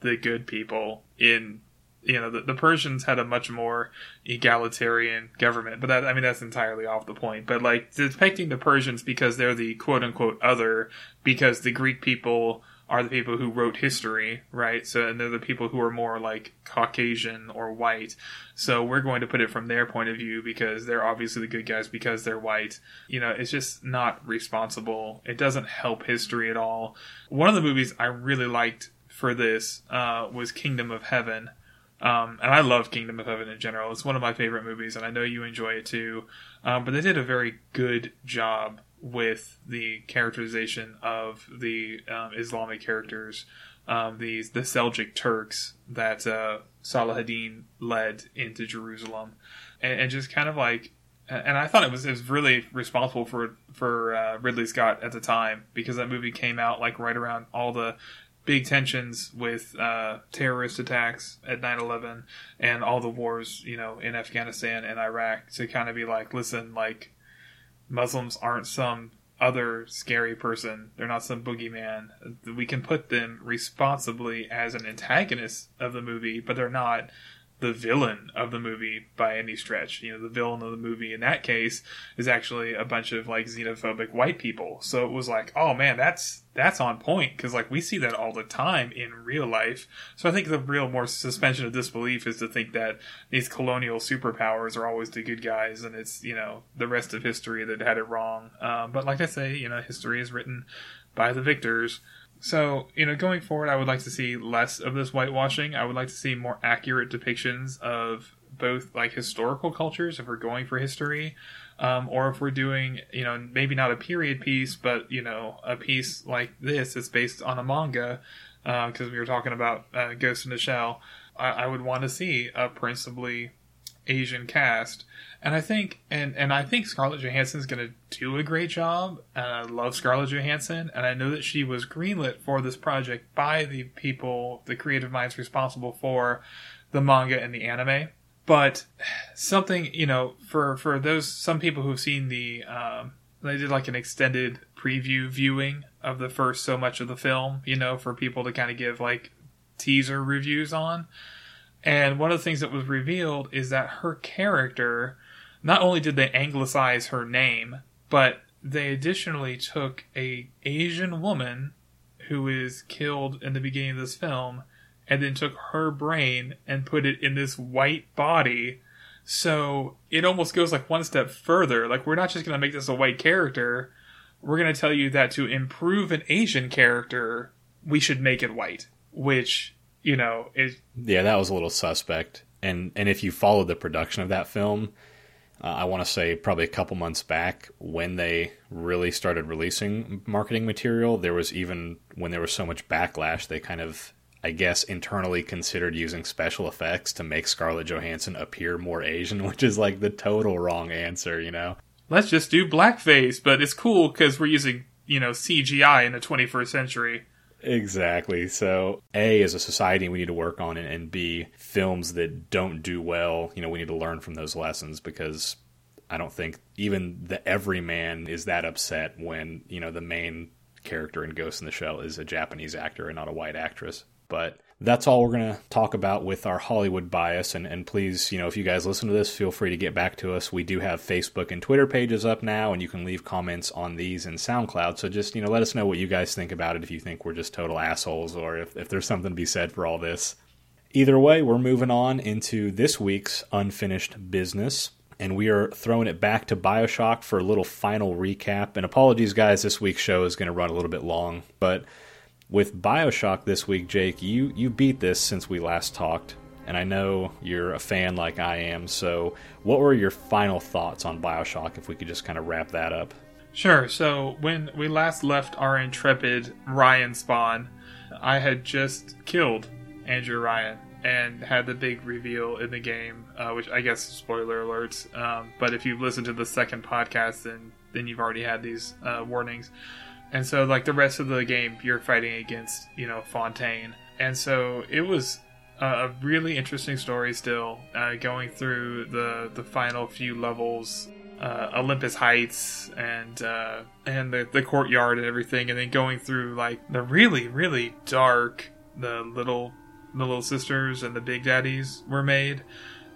the good people in you know the, the Persians had a much more egalitarian government, but that I mean that's entirely off the point. But like depicting the Persians because they're the quote unquote other, because the Greek people are the people who wrote history, right? So and they're the people who are more like Caucasian or white. So we're going to put it from their point of view because they're obviously the good guys because they're white. You know, it's just not responsible. It doesn't help history at all. One of the movies I really liked for this uh, was Kingdom of Heaven. Um, and I love Kingdom of Heaven in general. It's one of my favorite movies, and I know you enjoy it too. Um, but they did a very good job with the characterization of the um, Islamic characters, um, these the Seljuk Turks that uh, Saladin led into Jerusalem, and, and, just kind of like. And I thought it was, it was really responsible for for uh, Ridley Scott at the time because that movie came out like right around all the big tensions with uh, terrorist attacks at 9-11 and all the wars you know in afghanistan and iraq to kind of be like listen like muslims aren't some other scary person. They're not some boogeyman. We can put them responsibly as an antagonist of the movie but they're not the villain of the movie by any stretch. You know, the villain of the movie in that case is actually a bunch of like xenophobic white people. So it was like, oh man, that's that's on point because like we see that all the time in real life. So I think the real more suspension of disbelief is to think that these colonial superpowers are always the good guys and it's you know the rest of history that had it wrong. Um, but like I say, you know, history is written by the victors. So, you know, going forward, I would like to see less of this whitewashing. I would like to see more accurate depictions of both like historical cultures if we're going for history, um, or if we're doing, you know, maybe not a period piece, but you know, a piece like this that's based on a manga. Because uh, we were talking about uh, Ghost in the Shell, I, I would want to see a principally Asian cast and I think, and and I think Scarlett Johansson is going to do a great job. And I love Scarlett Johansson, and I know that she was greenlit for this project by the people, the creative minds responsible for the manga and the anime. But something, you know, for for those some people who've seen the, um, they did like an extended preview viewing of the first so much of the film, you know, for people to kind of give like teaser reviews on. And one of the things that was revealed is that her character not only did they anglicize her name, but they additionally took a Asian woman who is killed in the beginning of this film and then took her brain and put it in this white body. So it almost goes like one step further. Like we're not just going to make this a white character. We're going to tell you that to improve an Asian character, we should make it white, which, you know, is Yeah, that was a little suspect. And and if you followed the production of that film, uh, I want to say probably a couple months back when they really started releasing marketing material, there was even when there was so much backlash, they kind of, I guess, internally considered using special effects to make Scarlett Johansson appear more Asian, which is like the total wrong answer, you know? Let's just do blackface, but it's cool because we're using, you know, CGI in the 21st century. Exactly. So, A, as a society, we need to work on it, and B, films that don't do well, you know, we need to learn from those lessons because I don't think even the everyman is that upset when, you know, the main character in Ghost in the Shell is a Japanese actor and not a white actress. But that's all we're going to talk about with our Hollywood bias. And, and please, you know, if you guys listen to this, feel free to get back to us. We do have Facebook and Twitter pages up now, and you can leave comments on these in SoundCloud. So just, you know, let us know what you guys think about it if you think we're just total assholes or if, if there's something to be said for all this. Either way, we're moving on into this week's unfinished business, and we are throwing it back to Bioshock for a little final recap. And apologies, guys, this week's show is going to run a little bit long, but with Bioshock this week, Jake, you you beat this since we last talked, and I know you're a fan like I am. So, what were your final thoughts on Bioshock? If we could just kind of wrap that up. Sure. So when we last left our intrepid Ryan spawn, I had just killed Andrew Ryan and had the big reveal in the game, uh, which I guess spoiler alerts. Um, but if you've listened to the second podcast, then then you've already had these uh, warnings. And so, like the rest of the game, you're fighting against you know Fontaine, and so it was a really interesting story. Still uh, going through the the final few levels. Uh, Olympus Heights and uh, and the, the courtyard and everything, and then going through like the really really dark the little the little sisters and the big daddies were made,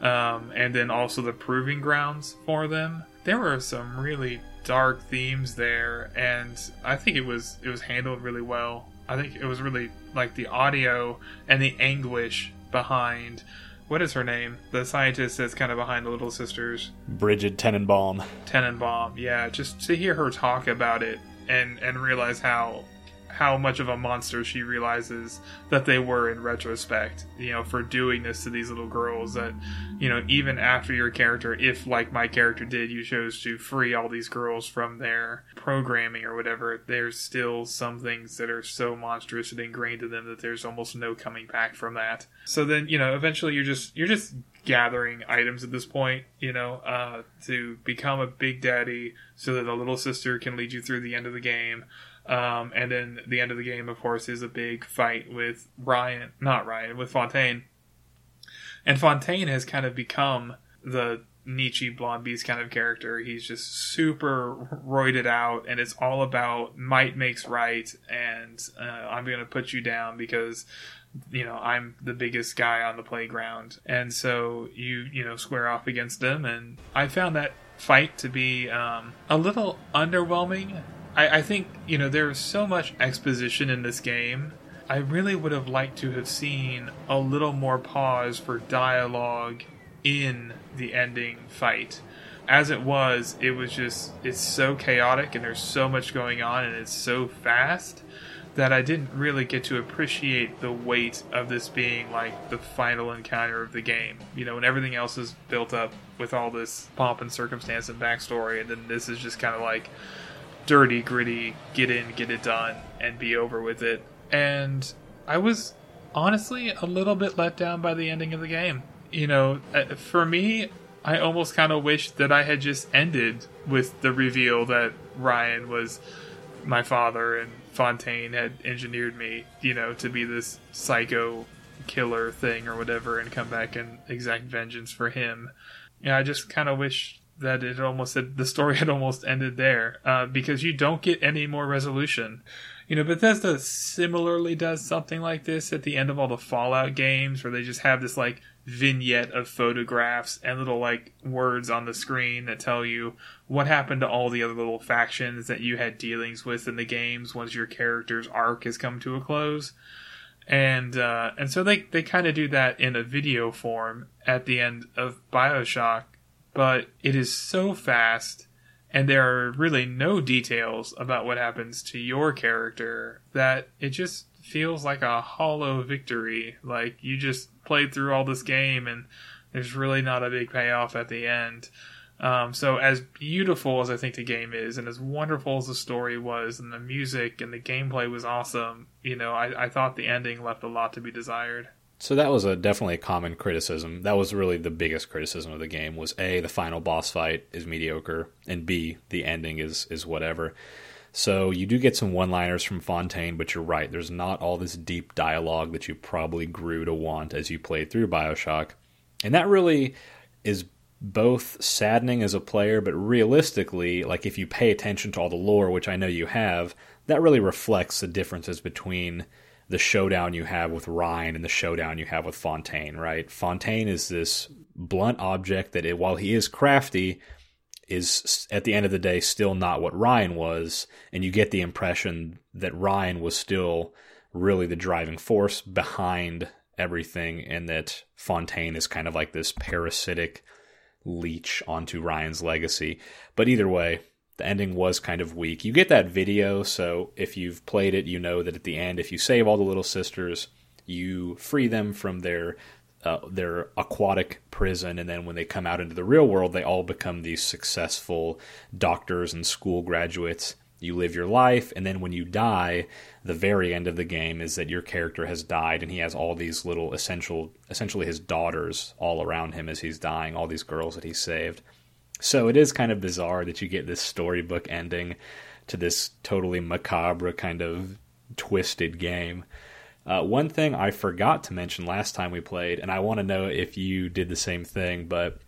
um, and then also the proving grounds for them. There were some really dark themes there, and I think it was it was handled really well. I think it was really like the audio and the anguish behind what is her name? The scientist that's kind of behind the Little Sisters. Brigid Tenenbaum. Tenenbaum, yeah. Just to hear her talk about it and and realize how how much of a monster she realizes that they were in retrospect, you know, for doing this to these little girls. That, you know, even after your character, if like my character did, you chose to free all these girls from their programming or whatever, there's still some things that are so monstrous and ingrained in them that there's almost no coming back from that. So then, you know, eventually you're just you're just gathering items at this point, you know, uh, to become a big daddy so that a little sister can lead you through the end of the game. Um, and then the end of the game, of course, is a big fight with Ryan, not Ryan, with Fontaine. And Fontaine has kind of become the Nietzsche Blonde Beast kind of character. He's just super roided out, and it's all about might makes right, and uh, I'm going to put you down because you know I'm the biggest guy on the playground, and so you you know square off against him, and I found that fight to be um, a little underwhelming I, I think you know there's so much exposition in this game. I really would have liked to have seen a little more pause for dialogue in the ending fight. As it was, it was just it's so chaotic and there's so much going on and it's so fast that I didn't really get to appreciate the weight of this being like the final encounter of the game. You know, when everything else is built up with all this pomp and circumstance and backstory, and then this is just kind of like dirty, gritty, get in, get it done, and be over with it. And I was honestly a little bit let down by the ending of the game. You know, uh, for me, I almost kind of wish that I had just ended with the reveal that Ryan was my father and Fontaine had engineered me, you know, to be this psycho killer thing or whatever and come back and exact vengeance for him. Yeah, I just kind of wish that it almost said the story had almost ended there uh, because you don't get any more resolution. You know, Bethesda similarly does something like this at the end of all the Fallout games, where they just have this like vignette of photographs and little like words on the screen that tell you what happened to all the other little factions that you had dealings with in the games once your character's arc has come to a close. And uh, and so they they kind of do that in a video form at the end of Bioshock but it is so fast and there are really no details about what happens to your character that it just feels like a hollow victory. Like you just played through all this game and there's really not a big payoff at the end. Um, so as beautiful as I think the game is, and as wonderful as the story was, and the music and the gameplay was awesome, you know, I, I thought the ending left a lot to be desired. So that was a definitely a common criticism. That was really the biggest criticism of the game was A, the final boss fight is mediocre, and B, the ending is is whatever. So you do get some one-liners from Fontaine, but you're right. There's not all this deep dialogue that you probably grew to want as you played through BioShock. And that really is both saddening as a player, but realistically, like if you pay attention to all the lore, which I know you have, that really reflects the differences between the showdown you have with Ryan and the showdown you have with Fontaine, right? Fontaine is this blunt object that, it, while he is crafty, is at the end of the day still not what Ryan was, and you get the impression that Ryan was still really the driving force behind everything, and that Fontaine is kind of like this parasitic leech onto Ryan's legacy. But either way, the ending was kind of weak. You get that video, so if you've played it, you know that at the end, if you save all the little sisters, you free them from their uh, their aquatic prison, and then when they come out into the real world, they all become these successful doctors and school graduates. You live your life, and then when you die, the very end of the game is that your character has died, and he has all these little essential, essentially his daughters all around him as he's dying, all these girls that he saved. So it is kind of bizarre that you get this storybook ending to this totally macabre kind of twisted game. Uh, one thing I forgot to mention last time we played, and I want to know if you did the same thing, but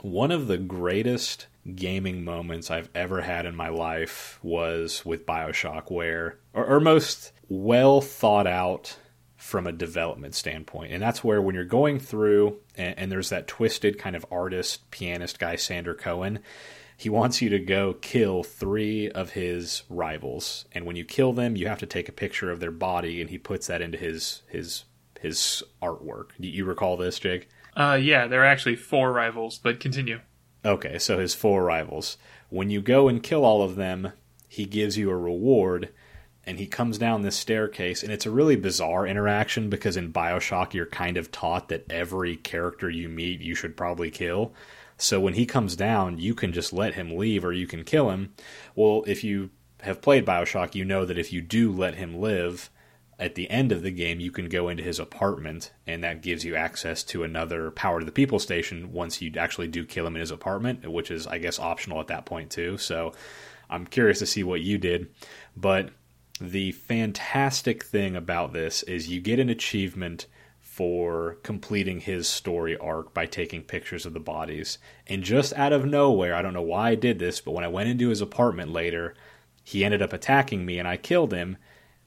one of the greatest gaming moments I've ever had in my life was with Bioshock, where, or, or most well thought out from a development standpoint. And that's where when you're going through and, and, there's that twisted kind of artist, pianist guy, Sander Cohen, he wants you to go kill three of his rivals. And when you kill them, you have to take a picture of their body and he puts that into his his his artwork. Do you recall this, Jake? Uh yeah, there are actually four rivals, but continue. Okay, so his four rivals. When you go and kill all of them, he gives you a reward and he comes down this staircase and it's a really bizarre interaction because in bioshock you're kind of taught that every character you meet you should probably kill. So when he comes down you can just let him leave or you can kill him. Well if you have played bioshock you know that if you do let him live at the end of the game you can go into his apartment and that gives you access to another power to the people station once you actually do kill him in his apartment which is i guess optional at that point too. So i'm curious to see what you did. But the fantastic thing about this is you get an achievement for completing his story arc by taking pictures of the bodies. And just out of nowhere, I don't know why I did this, but when I went into his apartment later, he ended up attacking me and I killed him.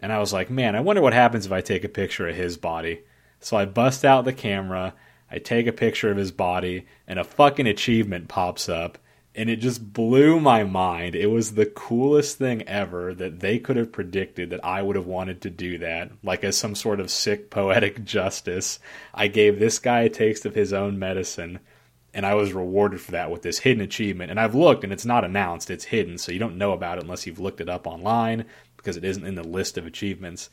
And I was like, man, I wonder what happens if I take a picture of his body. So I bust out the camera, I take a picture of his body, and a fucking achievement pops up and it just blew my mind. It was the coolest thing ever that they could have predicted that I would have wanted to do that, like as some sort of sick poetic justice. I gave this guy a taste of his own medicine, and I was rewarded for that with this hidden achievement. And I've looked, and it's not announced, it's hidden, so you don't know about it unless you've looked it up online because it isn't in the list of achievements.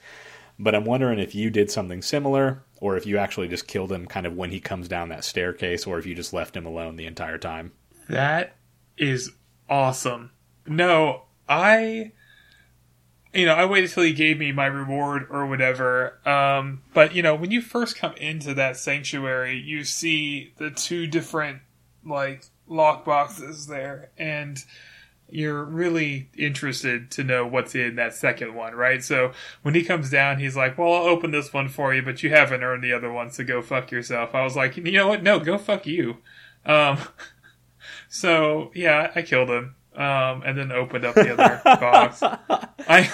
But I'm wondering if you did something similar, or if you actually just killed him kind of when he comes down that staircase, or if you just left him alone the entire time. That is awesome. No, I you know, I waited till he gave me my reward or whatever. Um, but you know, when you first come into that sanctuary, you see the two different like lock boxes there, and you're really interested to know what's in that second one, right? So when he comes down, he's like, "Well, I'll open this one for you, but you haven't earned the other one, so go fuck yourself." I was like, "You know what? No, go fuck you." Um, So yeah, I killed him, um, and then opened up the other box. I,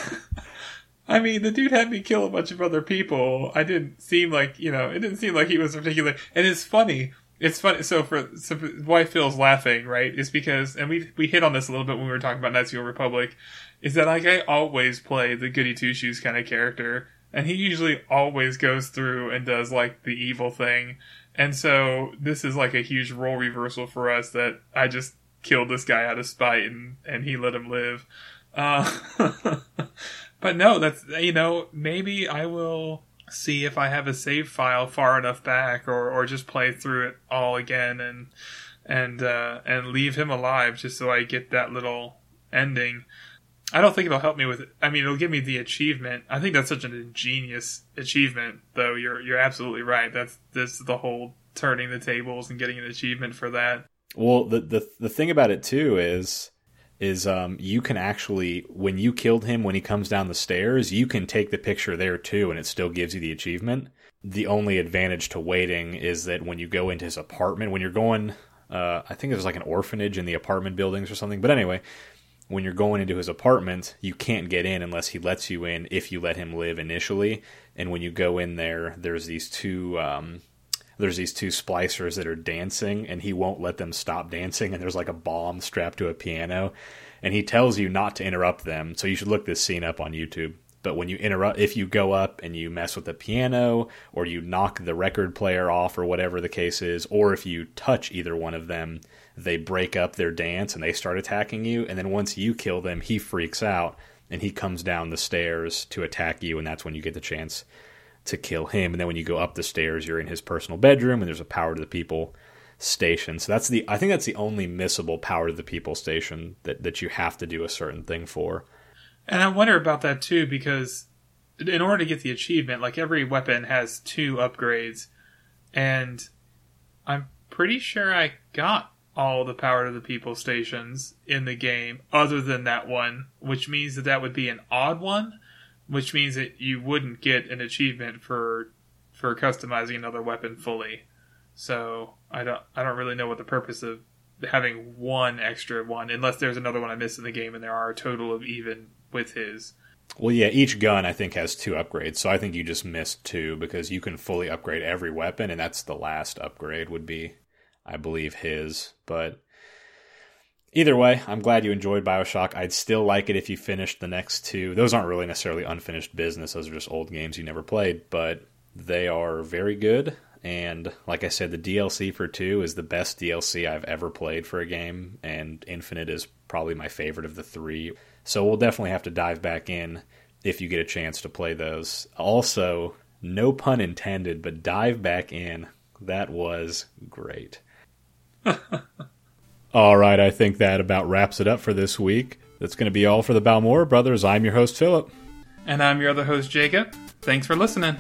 I mean, the dude had me kill a bunch of other people. I didn't seem like you know, it didn't seem like he was particular. And it's funny. It's funny. So for so why Phil's laughing, right? Is because, and we we hit on this a little bit when we were talking about Knights of the Republic. Is that like I always play the goody two shoes kind of character, and he usually always goes through and does like the evil thing and so this is like a huge role reversal for us that I just killed this guy out of spite and, and he let him live. Uh, but no, that's, you know, maybe I will see if I have a save file far enough back or, or just play through it all again and, and, uh, and leave him alive just so I get that little ending. I don't think it'll help me with it. I mean, it'll give me the achievement. I think that's such an ingenious achievement, though. You're you're absolutely right. That's this the whole turning the tables and getting an achievement for that. Well, the the the thing about it too is is um you can actually when you killed him when he comes down the stairs, you can take the picture there too, and it still gives you the achievement. The only advantage to waiting is that when you go into his apartment, when you're going, uh, I think there's like an orphanage in the apartment buildings or something. But anyway, when you're going into his apartment, you can't get in unless he lets you in if you let him live initially. And when you go in there, there's these two um, there's these two splicers that are dancing, and he won't let them stop dancing. And there's like a bomb strapped to a piano, and he tells you not to interrupt them. So you should look this scene up on YouTube. but when you interrupt, if you go up and you mess with the piano, or you knock the record player off, or whatever the case is, or if you touch either one of them, they break up their dance and they start attacking you. And then once you kill them, he freaks out and he comes down the stairs to attack you, and that's when you get the chance to kill him. And then when you go up the stairs, you're in his personal bedroom, and there's a power to the people station. So that's the I think that's the only missable power to the people station that that you have to do a certain thing for. And I wonder about that too because in order to get the achievement, like every weapon has two upgrades, and I'm pretty sure I got all the power to the people stations in the game other than that one, which means that that would be an odd one, which means that you wouldn't get an achievement for for customizing another weapon fully. So I don't I don't really know what the purpose of having one extra one, unless there's another one I missed in the game, and there are a total of even with his. Well, yeah, each gun I think has two upgrades, so I think you just missed two because you can fully upgrade every weapon, and that's the last upgrade would be, I believe, his. But either way, I'm glad you enjoyed Bioshock. I'd still like it if you finished the next two. Those aren't really necessarily unfinished business; those are just old games you never played, but they are very good. And like I said, the DLC for 2 is the best DLC I've ever played for a game, and Infinite is probably my favorite of the three. So we'll definitely have to dive back in if you get a chance to play those. Also, no pun intended, but dive back in. That was great. all right, I think that about wraps it up for this week. That's going to be all for the Balmora Brothers. I'm your host, Philip. And I'm your other host, Jacob. Thanks for listening.